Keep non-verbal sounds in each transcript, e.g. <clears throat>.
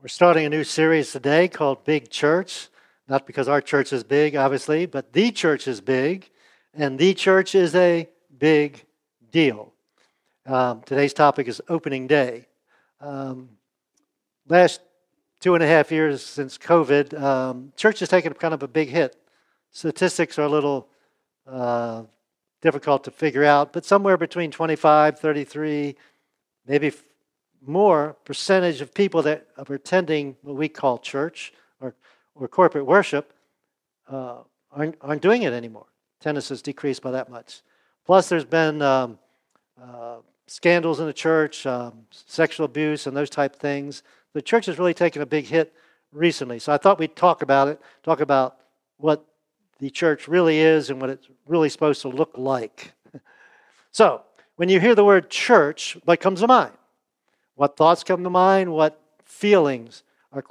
We're starting a new series today called Big Church. Not because our church is big, obviously, but the church is big, and the church is a big deal. Um, today's topic is opening day. Um, last two and a half years since COVID, um, church has taken kind of a big hit. Statistics are a little uh, difficult to figure out, but somewhere between 25, 33, maybe more percentage of people that are attending what we call church or, or corporate worship uh, aren't, aren't doing it anymore. Attendance has decreased by that much. Plus, there's been um, uh, scandals in the church, um, sexual abuse, and those type things. The church has really taken a big hit recently. So I thought we'd talk about it, talk about what the church really is and what it's really supposed to look like. <laughs> so, when you hear the word church, what comes to mind? What thoughts come to mind? What feelings are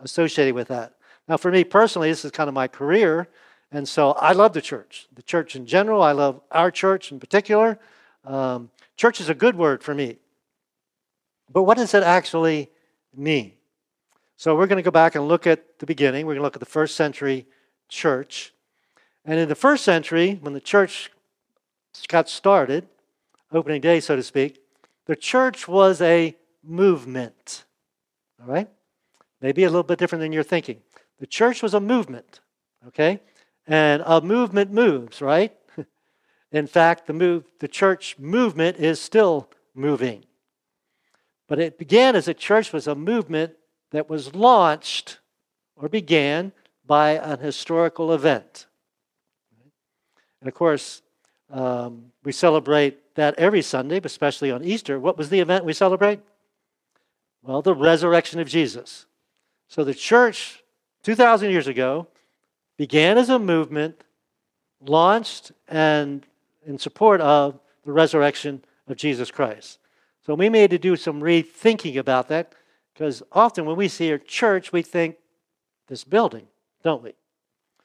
associated with that? Now, for me personally, this is kind of my career, and so I love the church. The church in general, I love our church in particular. Um, church is a good word for me. But what does it actually mean? So we're going to go back and look at the beginning. We're going to look at the first century church. And in the first century, when the church got started, opening day, so to speak, the church was a movement. All right? Maybe a little bit different than you're thinking. The church was a movement, okay? And a movement moves, right? <laughs> In fact, the move the church movement is still moving. But it began as a church was a movement that was launched or began by an historical event. And of course, um, we celebrate that every Sunday, but especially on Easter. What was the event we celebrate? Well, the resurrection of Jesus. So the church, 2,000 years ago, began as a movement, launched and in support of the resurrection of Jesus Christ. So we made to do some rethinking about that because often when we see a church, we think this building, don't we?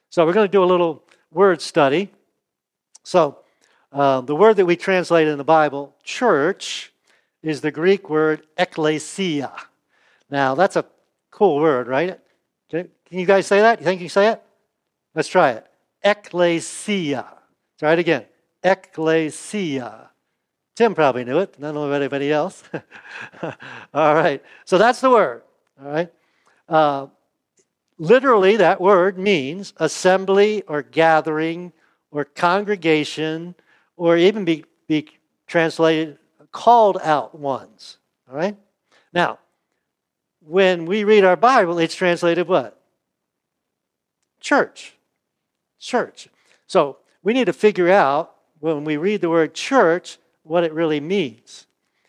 So we're going to do a little word study. So uh, the word that we translate in the Bible, church, is the Greek word ekklesia. Now, that's a cool word, right? Can, you guys say that? You think you say it? Let's try it. Ekklesia. Try it again. Ekklesia. Tim probably knew it. I don't know about anybody else. <laughs> All right. So that's the word. All right. Uh, literally, that word means assembly or gathering or congregation or even be, be translated called out ones. All right? Now, when we read our Bible, it's translated what? Church. Church. So we need to figure out when we read the word church what it really means.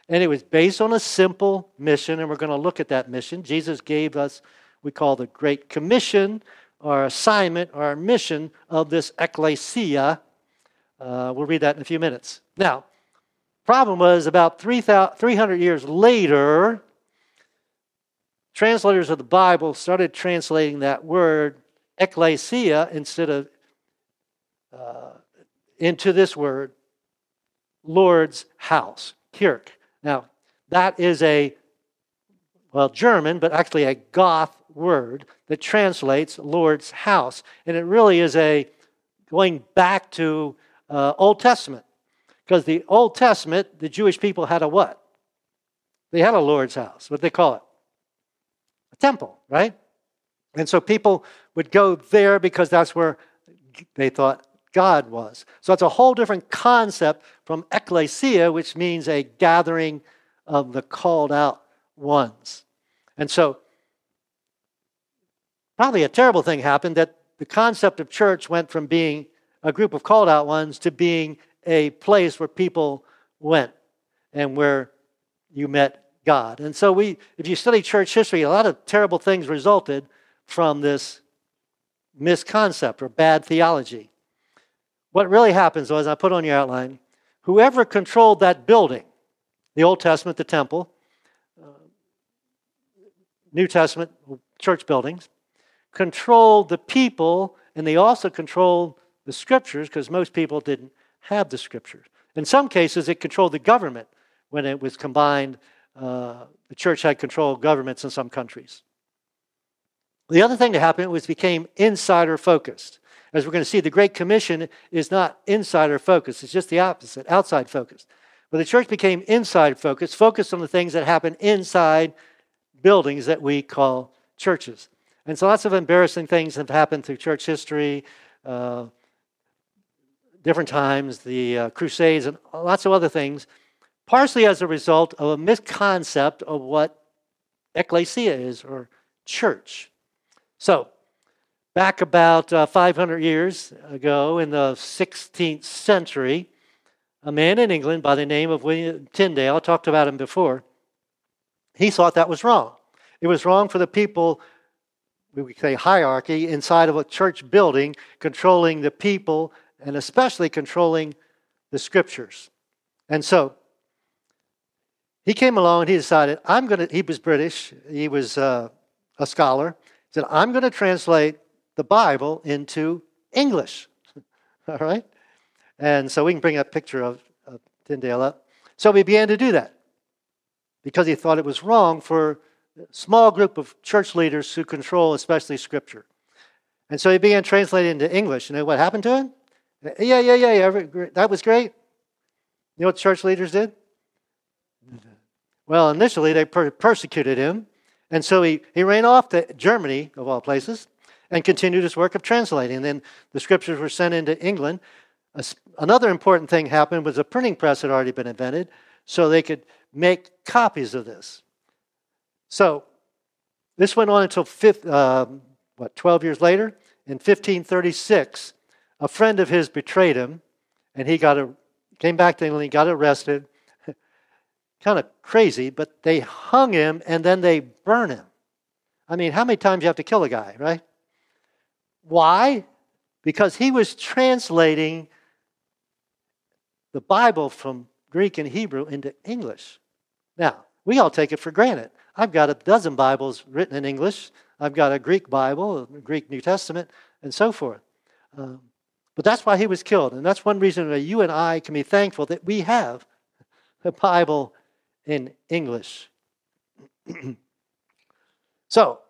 And it was based on a simple mission, and we're going to look at that mission. Jesus gave us, we call the Great Commission, our assignment, our mission of this ecclesia, uh, we'll read that in a few minutes. Now, problem was about 300 years later, translators of the Bible started translating that word ecclesia instead of uh, into this word Lord's house, Kirch. Now, that is a, well, German, but actually a Goth word that translates Lord's house. And it really is a going back to uh, Old Testament. Because the Old Testament, the Jewish people had a what? They had a Lord's house. What they call it? A temple, right? And so people would go there because that's where they thought God was. So it's a whole different concept from ecclesia, which means a gathering of the called out ones. And so, probably a terrible thing happened that the concept of church went from being a group of called out ones to being a place where people went and where you met God. And so we if you study church history, a lot of terrible things resulted from this misconcept or bad theology. What really happens though, as I put on your outline, whoever controlled that building, the Old Testament, the temple, uh, New Testament, church buildings, controlled the people, and they also controlled the scriptures because most people didn't have the scriptures. In some cases, it controlled the government when it was combined uh, the church had control of governments in some countries. The other thing that happened was became insider focused. As we're going to see, the Great Commission is not insider focused, it's just the opposite, outside focused. But the church became inside focused, focused on the things that happen inside buildings that we call churches. And so lots of embarrassing things have happened through church history, uh, different times, the uh, Crusades, and lots of other things, partially as a result of a misconcept of what ecclesia is, or church. So, back about uh, 500 years ago in the 16th century, a man in England by the name of William Tyndale, I talked about him before, he thought that was wrong. It was wrong for the people, we would say hierarchy, inside of a church building, controlling the people and especially controlling the scriptures. And so he came along and he decided, I'm going to, he was British, he was uh, a scholar, he said, I'm going to translate the Bible into English. <laughs> All right? And so we can bring a picture of, of Tyndale up. So we began to do that because he thought it was wrong for a small group of church leaders who control especially Scripture. And so he began translating into English. You know what happened to him? Yeah, yeah, yeah, yeah. That was great. You know what church leaders did? Well, initially they per- persecuted him. And so he, he ran off to Germany, of all places, and continued his work of translating. And then the scriptures were sent into England. Another important thing happened was a printing press had already been invented, so they could make copies of this. So this went on until fifth, uh, what 12 years later, in 1536, a friend of his betrayed him, and he got a, came back to England, got arrested. <laughs> kind of crazy, but they hung him and then they burn him. I mean, how many times you have to kill a guy, right? Why? Because he was translating the Bible from Greek and Hebrew into English. Now, we all take it for granted. I've got a dozen Bibles written in English. I've got a Greek Bible, a Greek New Testament, and so forth. Um, but that's why he was killed. And that's one reason that you and I can be thankful that we have a Bible in English. <clears throat> so,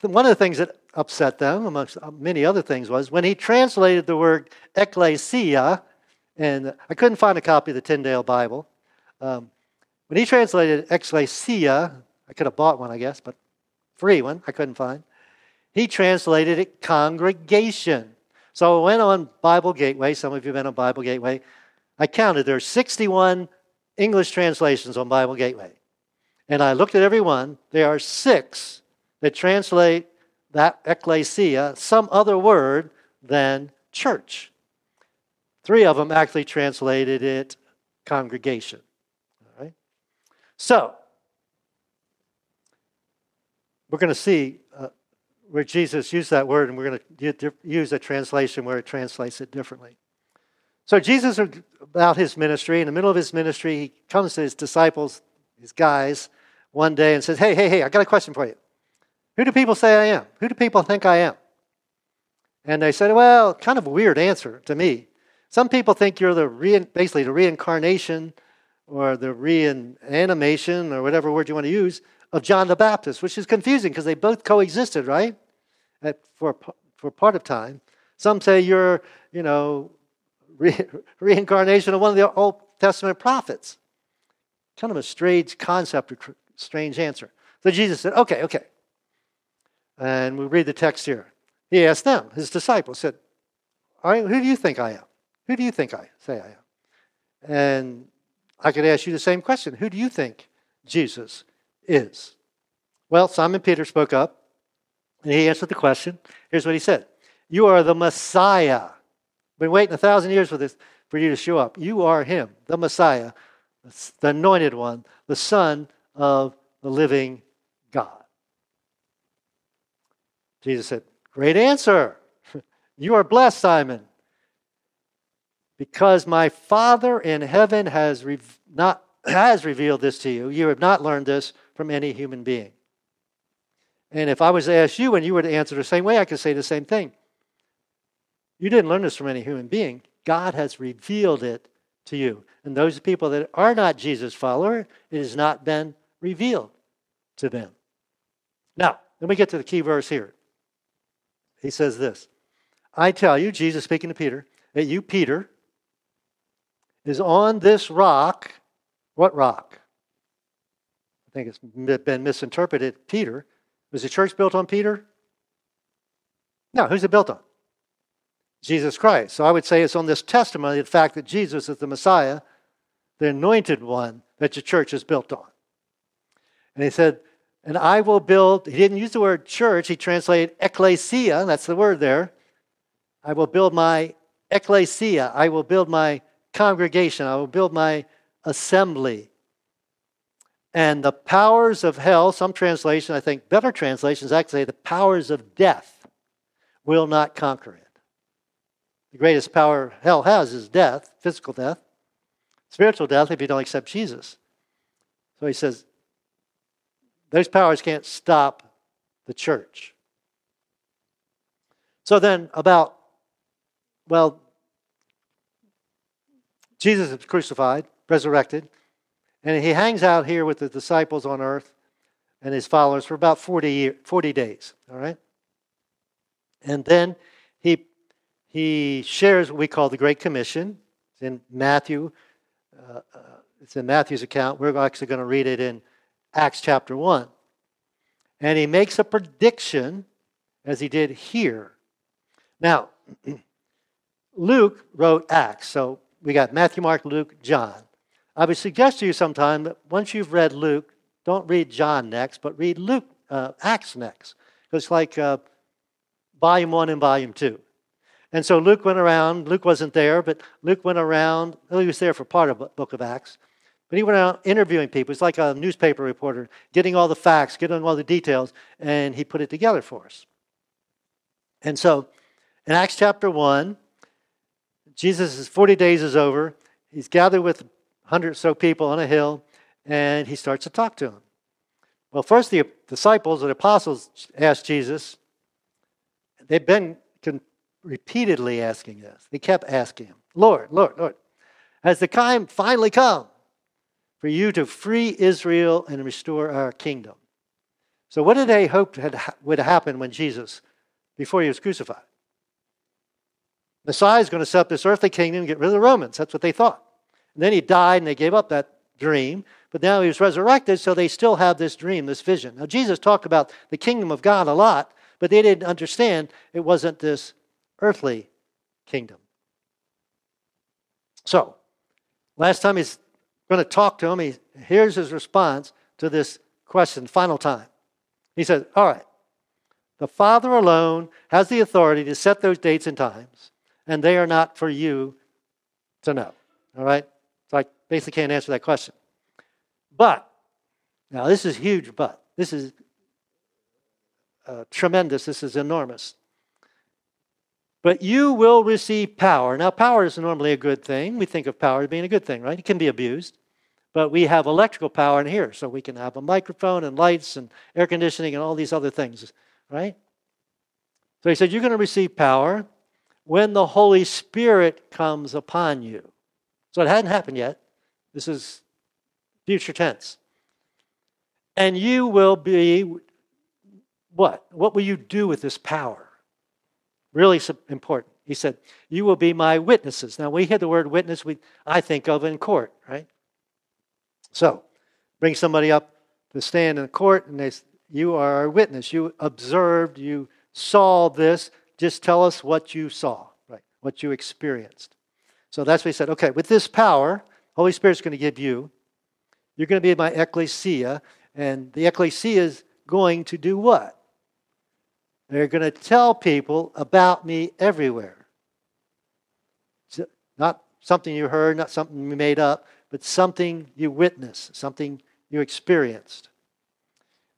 one of the things that upset them, amongst many other things, was when he translated the word ecclesia, and I couldn't find a copy of the Tyndale Bible. Um, when he translated ecclesia, I could have bought one, I guess, but free one, I couldn't find. He translated it congregation. So I went on Bible Gateway. Some of you have been on Bible Gateway. I counted there are 61 English translations on Bible Gateway. And I looked at every one. There are six that translate that ecclesia, some other word than church. Three of them actually translated it congregation. All right? So, we're going to see where Jesus used that word, and we're going to use a translation where it translates it differently. So, Jesus, about his ministry, in the middle of his ministry, he comes to his disciples, his guys, one day and says, Hey, hey, hey, I got a question for you. Who do people say I am? Who do people think I am? And they said, Well, kind of a weird answer to me. Some people think you're the re- basically the reincarnation or the reanimation or whatever word you want to use of John the Baptist, which is confusing because they both coexisted, right? At, for, for part of time. Some say you're, you know, <laughs> re- reincarnation of one of the Old Testament prophets. Kind of a strange concept, a strange answer. So Jesus said, okay, okay. And we read the text here. He asked them, his disciples, said, All right, who do you think I am? Who do you think I say I am? And I could ask you the same question Who do you think Jesus is? Well, Simon Peter spoke up and he answered the question. Here's what he said You are the Messiah. Been waiting a thousand years for this for you to show up. You are him, the Messiah, the anointed one, the Son of the living God. Jesus said, Great answer. <laughs> You are blessed, Simon because my Father in heaven has, re- not, has revealed this to you. You have not learned this from any human being. And if I was to ask you and you were to answer the same way, I could say the same thing. You didn't learn this from any human being. God has revealed it to you. And those people that are not Jesus' follower, it has not been revealed to them. Now, let me get to the key verse here. He says this I tell you, Jesus speaking to Peter, that you, Peter, is on this rock. What rock? I think it's been misinterpreted. Peter. Was the church built on Peter? No, who's it built on? Jesus Christ. So I would say it's on this testimony, the fact that Jesus is the Messiah, the anointed one that your church is built on. And he said, and I will build, he didn't use the word church, he translated ecclesia, that's the word there. I will build my ecclesia, I will build my congregation, I will build my assembly. And the powers of hell, some translation, I think better translations actually say the powers of death will not conquer it. The greatest power hell has is death, physical death, spiritual death if you don't accept Jesus. So he says, those powers can't stop the church. So then, about, well, Jesus is crucified, resurrected, and he hangs out here with the disciples on earth and his followers for about 40, year, 40 days, all right? And then he, he shares what we call the Great Commission. It's in Matthew. Uh, uh, it's in Matthew's account. We're actually going to read it in Acts chapter 1. And he makes a prediction as he did here. Now, <clears throat> Luke wrote Acts. So we got Matthew, Mark, Luke, John. I would suggest to you sometime that once you've read Luke, don't read John next, but read Luke, uh, Acts next. It's like uh, volume one and volume two. And so Luke went around. Luke wasn't there, but Luke went around. Well, he was there for part of the book of Acts. But he went out interviewing people. He's like a newspaper reporter, getting all the facts, getting all the details, and he put it together for us. And so in Acts chapter 1, Jesus' 40 days is over. He's gathered with 100 or so people on a hill, and he starts to talk to them. Well, first, the disciples, the apostles, asked Jesus. They've been repeatedly asking this. They kept asking him, Lord, Lord, Lord, has the time finally come for you to free Israel and restore our kingdom. So, what did they hope had, would happen when Jesus, before he was crucified? Messiah is going to set up this earthly kingdom and get rid of the Romans. That's what they thought. And then he died and they gave up that dream. But now he was resurrected, so they still have this dream, this vision. Now, Jesus talked about the kingdom of God a lot, but they didn't understand it wasn't this earthly kingdom. So, last time he's going to talk to him. He, here's his response to this question, final time. He says, All right, the Father alone has the authority to set those dates and times, and they are not for you to know. All right? So I basically can't answer that question. But, now this is huge, but. This is uh, tremendous. This is enormous. But you will receive power. Now, power is normally a good thing. We think of power as being a good thing, right? It can be abused. But we have electrical power in here, so we can have a microphone and lights and air conditioning and all these other things, right? So he said, You're going to receive power when the Holy Spirit comes upon you. So it hadn't happened yet. This is future tense. And you will be what? What will you do with this power? Really important. He said, You will be my witnesses. Now, we hear the word witness, we, I think of in court, right? So, bring somebody up to stand in the court, and they, you are a witness. You observed, you saw this. Just tell us what you saw, right? What you experienced. So that's what he said. Okay, with this power, Holy Spirit's going to give you. You're going to be my ecclesia, and the ecclesia is going to do what? They're going to tell people about me everywhere. Not something you heard, not something you made up, but something you witnessed, something you experienced.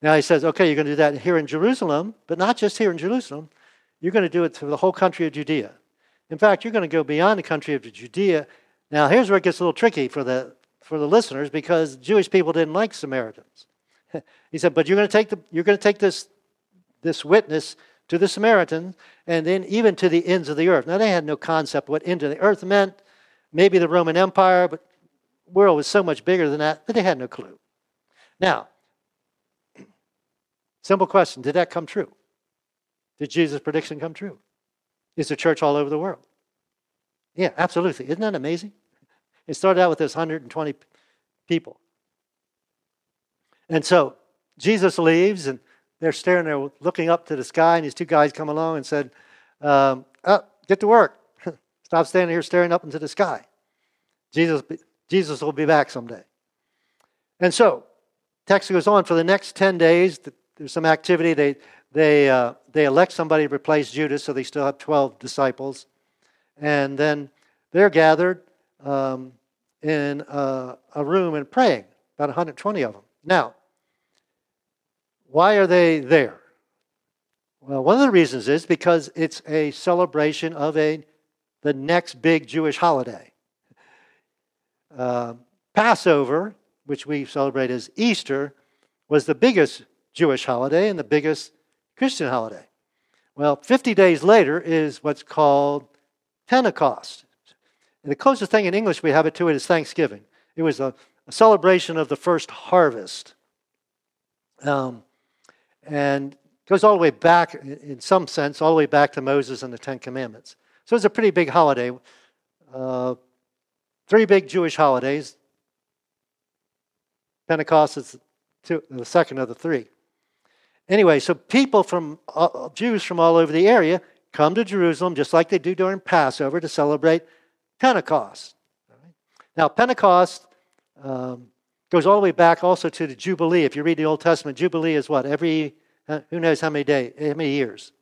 Now he says, okay, you're going to do that here in Jerusalem, but not just here in Jerusalem. You're going to do it to the whole country of Judea. In fact, you're going to go beyond the country of Judea. Now, here's where it gets a little tricky for the, for the listeners because Jewish people didn't like Samaritans. <laughs> he said, but you're going to take, the, you're going to take this, this witness to the Samaritans and then even to the ends of the earth. Now, they had no concept what end of the earth meant. Maybe the Roman Empire, but world was so much bigger than that that they had no clue. Now, <clears throat> Simple question Did that come true? Did Jesus' prediction come true? Is the church all over the world? Yeah, absolutely. Isn't that amazing? It started out with this 120 people. And so Jesus leaves, and they're staring there, looking up to the sky, and these two guys come along and said, um, oh, Get to work. <laughs> Stop standing here staring up into the sky. Jesus, Jesus will be back someday. And so, text goes on for the next 10 days. There's some activity. They, they, uh, they elect somebody to replace Judas, so they still have 12 disciples. And then they're gathered um, in a, a room and praying, about 120 of them. Now, why are they there? Well, one of the reasons is because it's a celebration of a the next big Jewish holiday. Uh, Passover, which we celebrate as Easter, was the biggest Jewish holiday and the biggest Christian holiday. Well, 50 days later is what's called Pentecost. And the closest thing in English we have it to it is Thanksgiving. It was a, a celebration of the first harvest. Um, and goes all the way back, in some sense, all the way back to Moses and the Ten Commandments. So it's a pretty big holiday. Uh, three big Jewish holidays. Pentecost is two, the second of the three. Anyway, so people from uh, Jews from all over the area come to Jerusalem just like they do during Passover to celebrate Pentecost. Now, Pentecost um, goes all the way back also to the Jubilee. If you read the Old Testament, Jubilee is what? Every, uh, who knows how many days, how many years?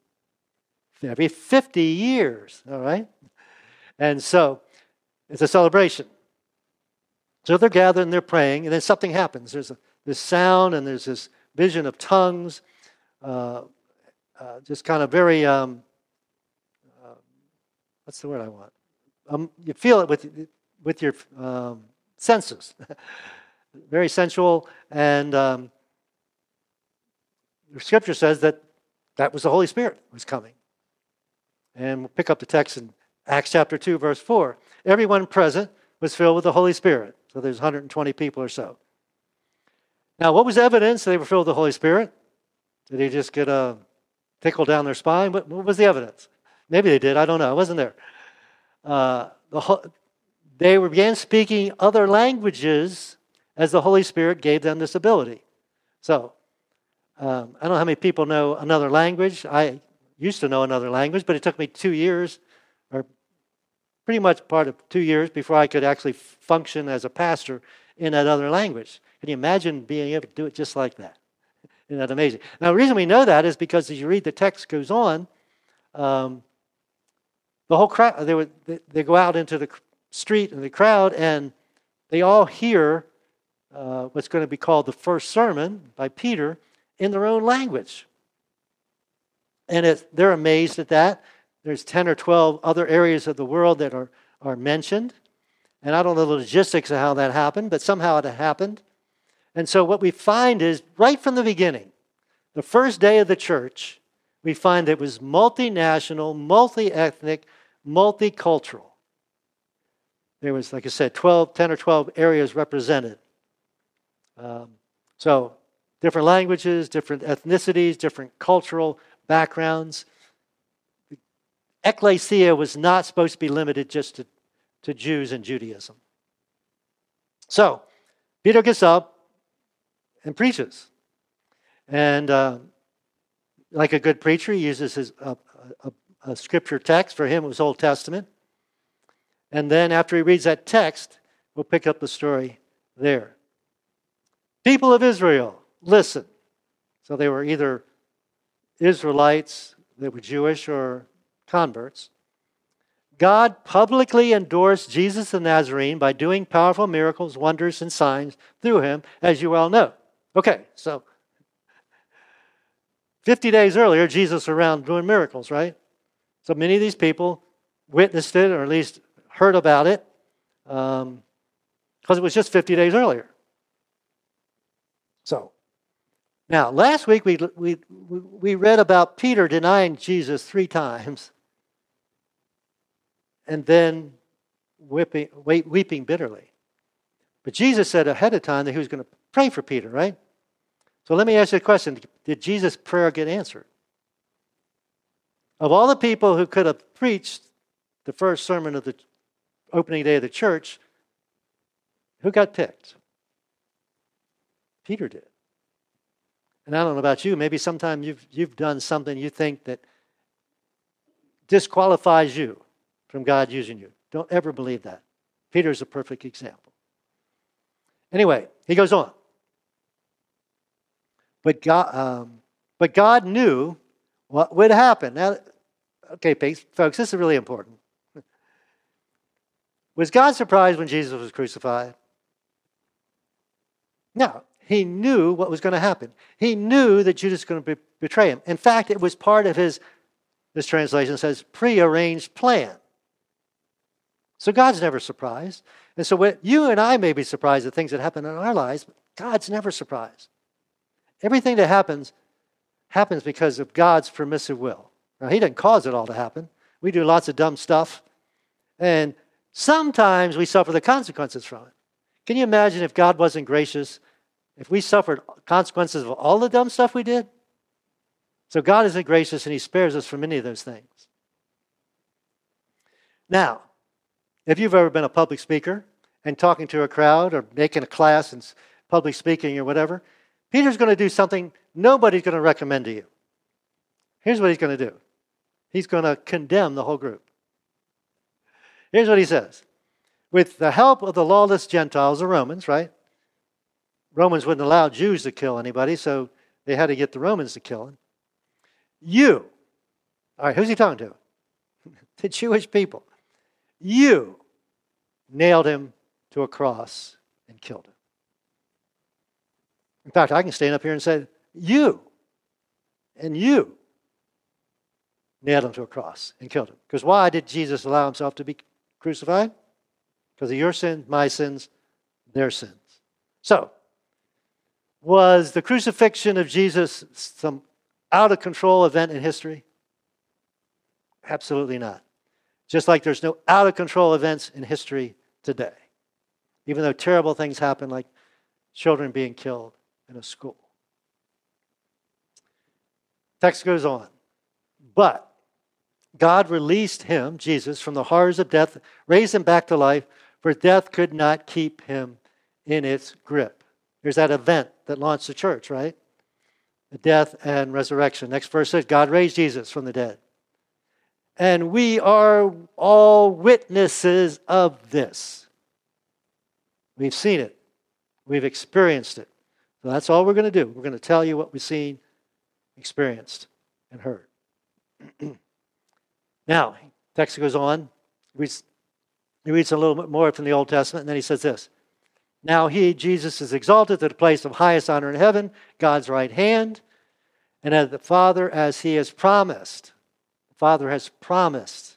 Every 50 years, all right? And so it's a celebration. So they're gathered and they're praying, and then something happens. There's a, this sound and there's this vision of tongues, uh, uh, just kind of very, um, uh, what's the word I want? Um, you feel it with, with your um, senses. <laughs> very sensual, and um, the scripture says that that was the Holy Spirit was coming. And we'll pick up the text in Acts chapter 2, verse 4. Everyone present was filled with the Holy Spirit. So there's 120 people or so. Now, what was evidence they were filled with the Holy Spirit? Did he just get a tickle down their spine? What, what was the evidence? Maybe they did. I don't know. I wasn't there. Uh, the, they began speaking other languages as the Holy Spirit gave them this ability. So, um, I don't know how many people know another language. I used to know another language, but it took me two years, or pretty much part of two years, before I could actually function as a pastor in that other language. Can you imagine being able to do it just like that? Isn't that amazing? Now, the reason we know that is because as you read the text goes on, um, the whole crowd, they, they, go out into the street and the crowd, and they all hear uh, what's going to be called the first sermon by Peter in their own language. And it, they're amazed at that. There's 10 or 12 other areas of the world that are, are mentioned. And I don't know the logistics of how that happened, but somehow it happened. And so what we find is right from the beginning, the first day of the church, we find it was multinational, multi ethnic, multicultural. There was, like I said, 12, 10 or 12 areas represented. Um, so different languages, different ethnicities, different cultural backgrounds. Ecclesia was not supposed to be limited just to, to Jews and Judaism. So, Peter gets up and preaches. And uh, like a good preacher, he uses his, uh, a, a scripture text. For him, it was Old Testament. And then after he reads that text, we'll pick up the story there. People of Israel, listen. So they were either Israelites that were Jewish or converts. God publicly endorsed Jesus the Nazarene by doing powerful miracles, wonders, and signs through him, as you well know. Okay, so 50 days earlier, Jesus around doing miracles, right? So many of these people witnessed it, or at least heard about it, because um, it was just 50 days earlier. So, now, last week we, we, we read about Peter denying Jesus three times and then whipping, weeping bitterly. But Jesus said ahead of time that he was going to pray for Peter, right? So let me ask you a question Did Jesus' prayer get answered? Of all the people who could have preached the first sermon of the opening day of the church, who got picked? Peter did. And I don't know about you, maybe sometime you've, you've done something you think that disqualifies you from God using you. Don't ever believe that. Peter's a perfect example. Anyway, he goes on. But God, um, but God knew what would happen. Now, okay, folks, this is really important. <laughs> Was God surprised when Jesus was crucified? No. He knew what was going to happen. He knew that Judas was going to be, betray him. In fact, it was part of his, this translation says, prearranged plan. So God's never surprised. And so what, you and I may be surprised at things that happen in our lives, but God's never surprised. Everything that happens happens because of God's permissive will. Now, He didn't cause it all to happen. We do lots of dumb stuff, and sometimes we suffer the consequences from it. Can you imagine if God wasn't gracious, if we suffered consequences of all the dumb stuff we did? So God isn't gracious and He spares us from any of those things. Now, if you've ever been a public speaker and talking to a crowd or making a class and public speaking or whatever, Peter's going to do something nobody's going to recommend to you. Here's what he's going to do he's going to condemn the whole group. Here's what he says With the help of the lawless Gentiles, the Romans, right? Romans wouldn't allow Jews to kill anybody, so they had to get the Romans to kill him. You, all right, who's he talking to? <laughs> the Jewish people. You nailed him to a cross and killed him. In fact, I can stand up here and say, You and you nailed him to a cross and killed him. Because why did Jesus allow himself to be crucified? Because of your sins, my sins, their sins. So, was the crucifixion of Jesus some out of control event in history? Absolutely not. Just like there's no out of control events in history today. Even though terrible things happen, like children being killed, in a school. Text goes on. But God released him, Jesus, from the horrors of death, raised him back to life, for death could not keep him in its grip. There's that event that launched the church, right? The death and resurrection. Next verse says, God raised Jesus from the dead. And we are all witnesses of this. We've seen it, we've experienced it. So that's all we're going to do. We're going to tell you what we've seen, experienced, and heard. <clears throat> now, text goes on. He reads, he reads a little bit more from the Old Testament, and then he says this. Now he, Jesus, is exalted to the place of highest honor in heaven, God's right hand, and as the Father, as he has promised. The Father has promised.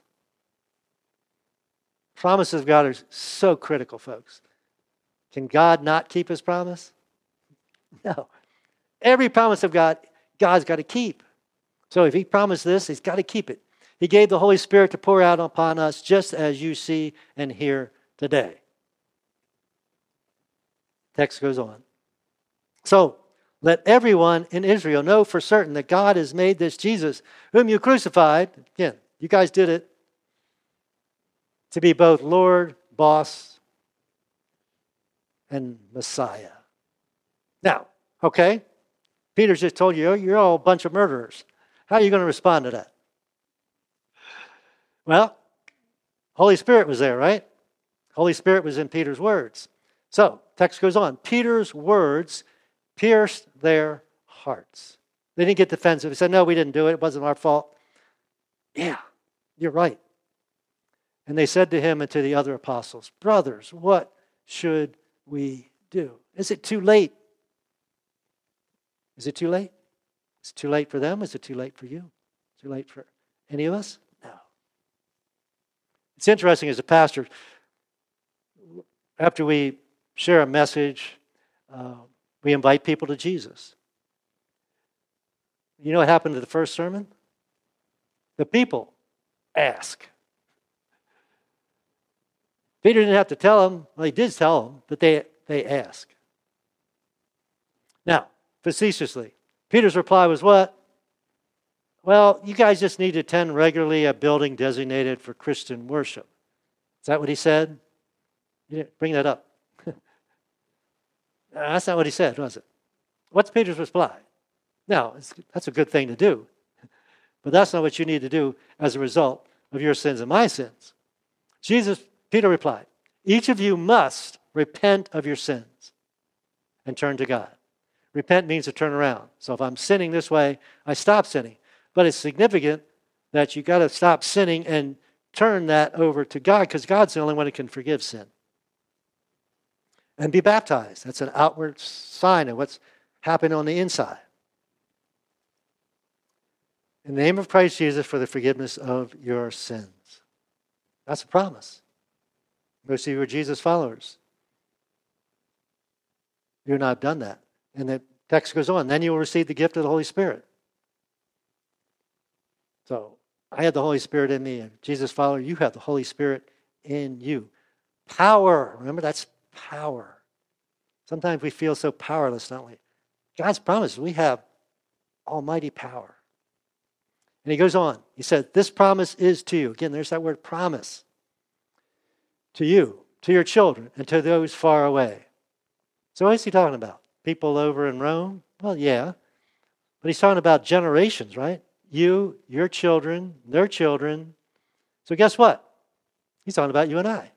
Promises of God are so critical, folks. Can God not keep his promise? <laughs> No. Every promise of God, God's got to keep. So if He promised this, He's got to keep it. He gave the Holy Spirit to pour out upon us just as you see and hear today. Text goes on. So let everyone in Israel know for certain that God has made this Jesus, whom you crucified, again, you guys did it, to be both Lord, boss, and Messiah. Now, okay, Peter's just told you you're all a bunch of murderers. How are you going to respond to that? Well, Holy Spirit was there, right? Holy Spirit was in Peter's words. So, text goes on. Peter's words pierced their hearts. They didn't get defensive. He said, No, we didn't do it. It wasn't our fault. Yeah, you're right. And they said to him and to the other apostles, Brothers, what should we do? Is it too late is it too late? Is it too late for them? Is it too late for you? Too late for any of us? No. It's interesting as a pastor, after we share a message, uh, we invite people to Jesus. You know what happened to the first sermon? The people ask. Peter didn't have to tell them, well, he did tell them, but they, they ask. Now, facetiously. Peter's reply was what? Well, you guys just need to attend regularly a building designated for Christian worship. Is that what he said? bring that up. <laughs> that's not what he said, was it? What's Peter's reply? Now, that's a good thing to do, <laughs> but that's not what you need to do as a result of your sins and my sins. Jesus, Peter replied, Each of you must repent of your sins and turn to God. Repent means to turn around. So if I'm sinning this way, I stop sinning. But it's significant that you've got to stop sinning and turn that over to God because God's the only one who can forgive sin. And be baptized. That's an outward sign of what's happening on the inside. In the name of Christ Jesus for the forgiveness of your sins. That's a promise. Most of you are Jesus followers. You're not done that. And the text goes on. Then you will receive the gift of the Holy Spirit. So I had the Holy Spirit in me, and Jesus follower, you have the Holy Spirit in you. Power. Remember, that's power. Sometimes we feel so powerless, don't we? God's promise, we have almighty power. And he goes on. He said, This promise is to you. Again, there's that word promise. To you, to your children, and to those far away. So, what is he talking about? People over in Rome? Well, yeah. But he's talking about generations, right? You, your children, their children. So, guess what? He's talking about you and I.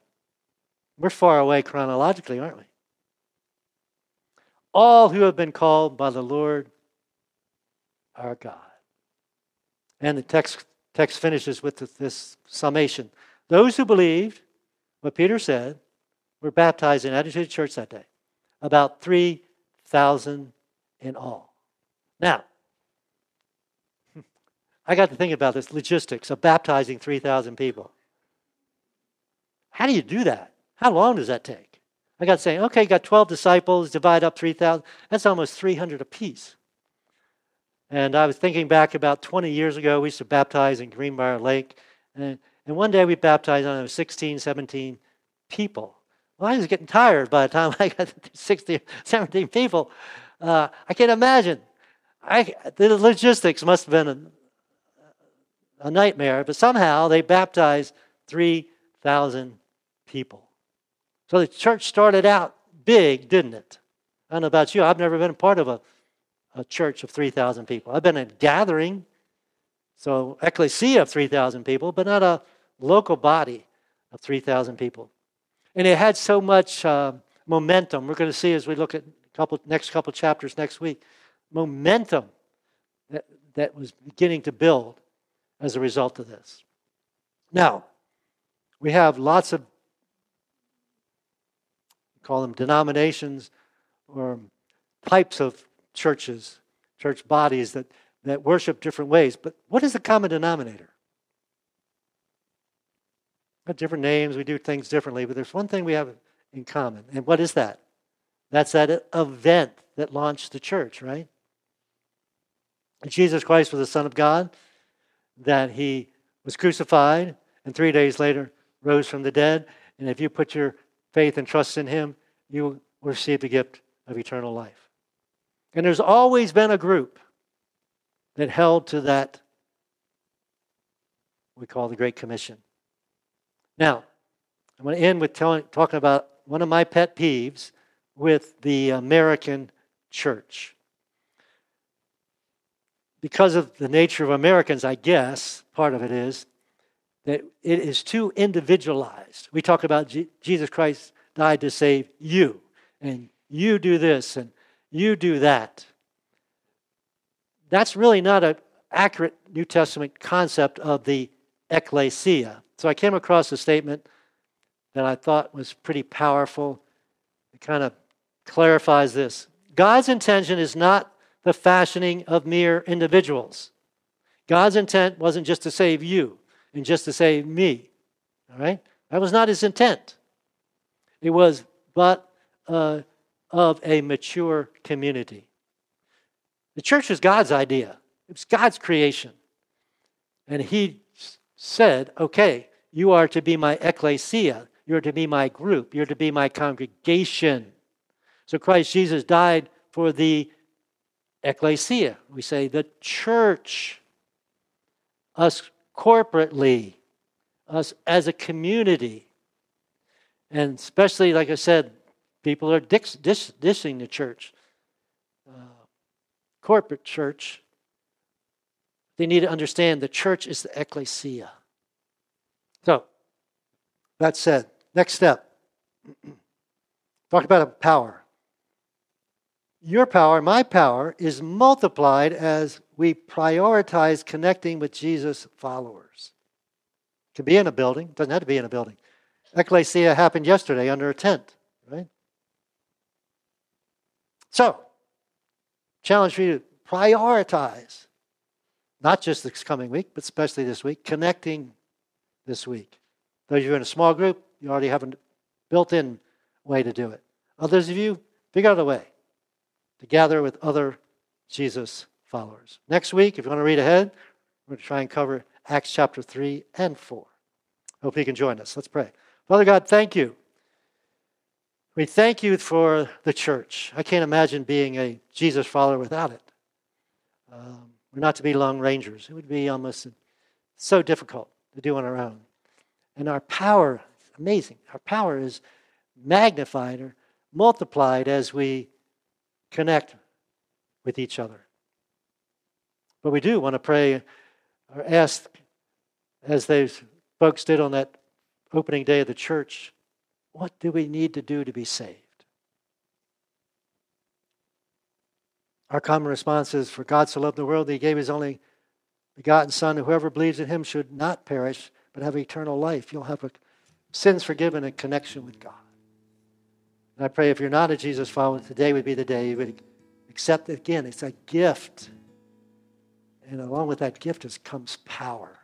We're far away chronologically, aren't we? All who have been called by the Lord our God. And the text, text finishes with this summation. Those who believed what Peter said were baptized in Attitude Church that day. About 3,000 in all. Now, I got to think about this logistics of baptizing 3,000 people. How do you do that? How long does that take? I got saying, okay, got 12 disciples, divide up 3,000. That's almost 300 apiece. And I was thinking back about 20 years ago, we used to baptize in Greenbrier Lake. And, and one day we baptized, I don't know, 16, 17 people. Well, I was getting tired by the time <laughs> I got 16, 17 people. Uh, I can't imagine. I, the logistics must have been a, a nightmare, but somehow they baptized 3,000 people. So the church started out big, didn't it? I don't know about you. I've never been a part of a a church of 3,000 people. I've been in a gathering, so ecclesia of 3,000 people, but not a local body of 3,000 people. And it had so much uh, momentum. We're going to see as we look at couple next couple chapters next week. Momentum that, that was beginning to build as a result of this. Now, we have lots of call them denominations or types of churches, church bodies that, that worship different ways. But what is the common denominator? Different names, we do things differently, but there's one thing we have in common. And what is that? That's that event that launched the church, right? Jesus Christ was the Son of God, that he was crucified, and three days later rose from the dead. And if you put your faith and trust in him, you will receive the gift of eternal life. And there's always been a group that held to that we call the Great Commission. Now, I'm going to end with telling, talking about one of my pet peeves with the American church. Because of the nature of Americans, I guess, part of it is that it is too individualized. We talk about G- Jesus Christ died to save you, and you do this, and you do that. That's really not an accurate New Testament concept of the ecclesia. So I came across a statement that I thought was pretty powerful. It kind of clarifies this. God's intention is not the fashioning of mere individuals. God's intent wasn't just to save you and just to save me. All right? That was not his intent. It was but uh, of a mature community. The church is God's idea, it's God's creation. And He said, okay, you are to be my ecclesia, you're to be my group, you're to be my congregation. So Christ Jesus died for the ecclesia. We say the church, us corporately, us as a community. And especially, like I said, people are dis- dis- dissing the church, uh, corporate church. They need to understand the church is the ecclesia. So, that said, next step. <clears throat> Talk about a power. Your power, my power, is multiplied as we prioritize connecting with Jesus' followers. Can be in a building, doesn't have to be in a building. Ecclesia happened yesterday under a tent, right? So, challenge for you to prioritize, not just this coming week, but especially this week, connecting this week. Those of you in a small group, you already have a built in way to do it. Others of you, figure out a way to gather with other Jesus followers. Next week, if you want to read ahead, we're going to try and cover Acts chapter 3 and 4. Hope you can join us. Let's pray. Father God, thank you. We thank you for the church. I can't imagine being a Jesus follower without it. Um, we're not to be lone rangers. It would be almost so difficult to do on our own. And our power, amazing, our power is magnified or multiplied as we connect with each other. But we do want to pray or ask, as those folks did on that opening day of the church, what do we need to do to be saved? Our common response is For God so loved the world that he gave his only begotten Son, whoever believes in him should not perish, but have eternal life. You'll have sins forgiven and connection with God. And I pray if you're not a Jesus follower, today would be the day you would accept it again. It's a gift. And along with that gift is, comes power.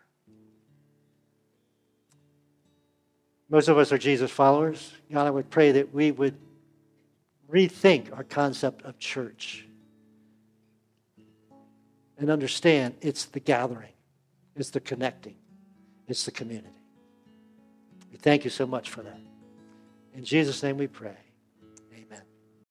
Most of us are Jesus followers. God, I would pray that we would rethink our concept of church and understand it's the gathering, it's the connecting, it's the community. We thank you so much for that. In Jesus' name we pray.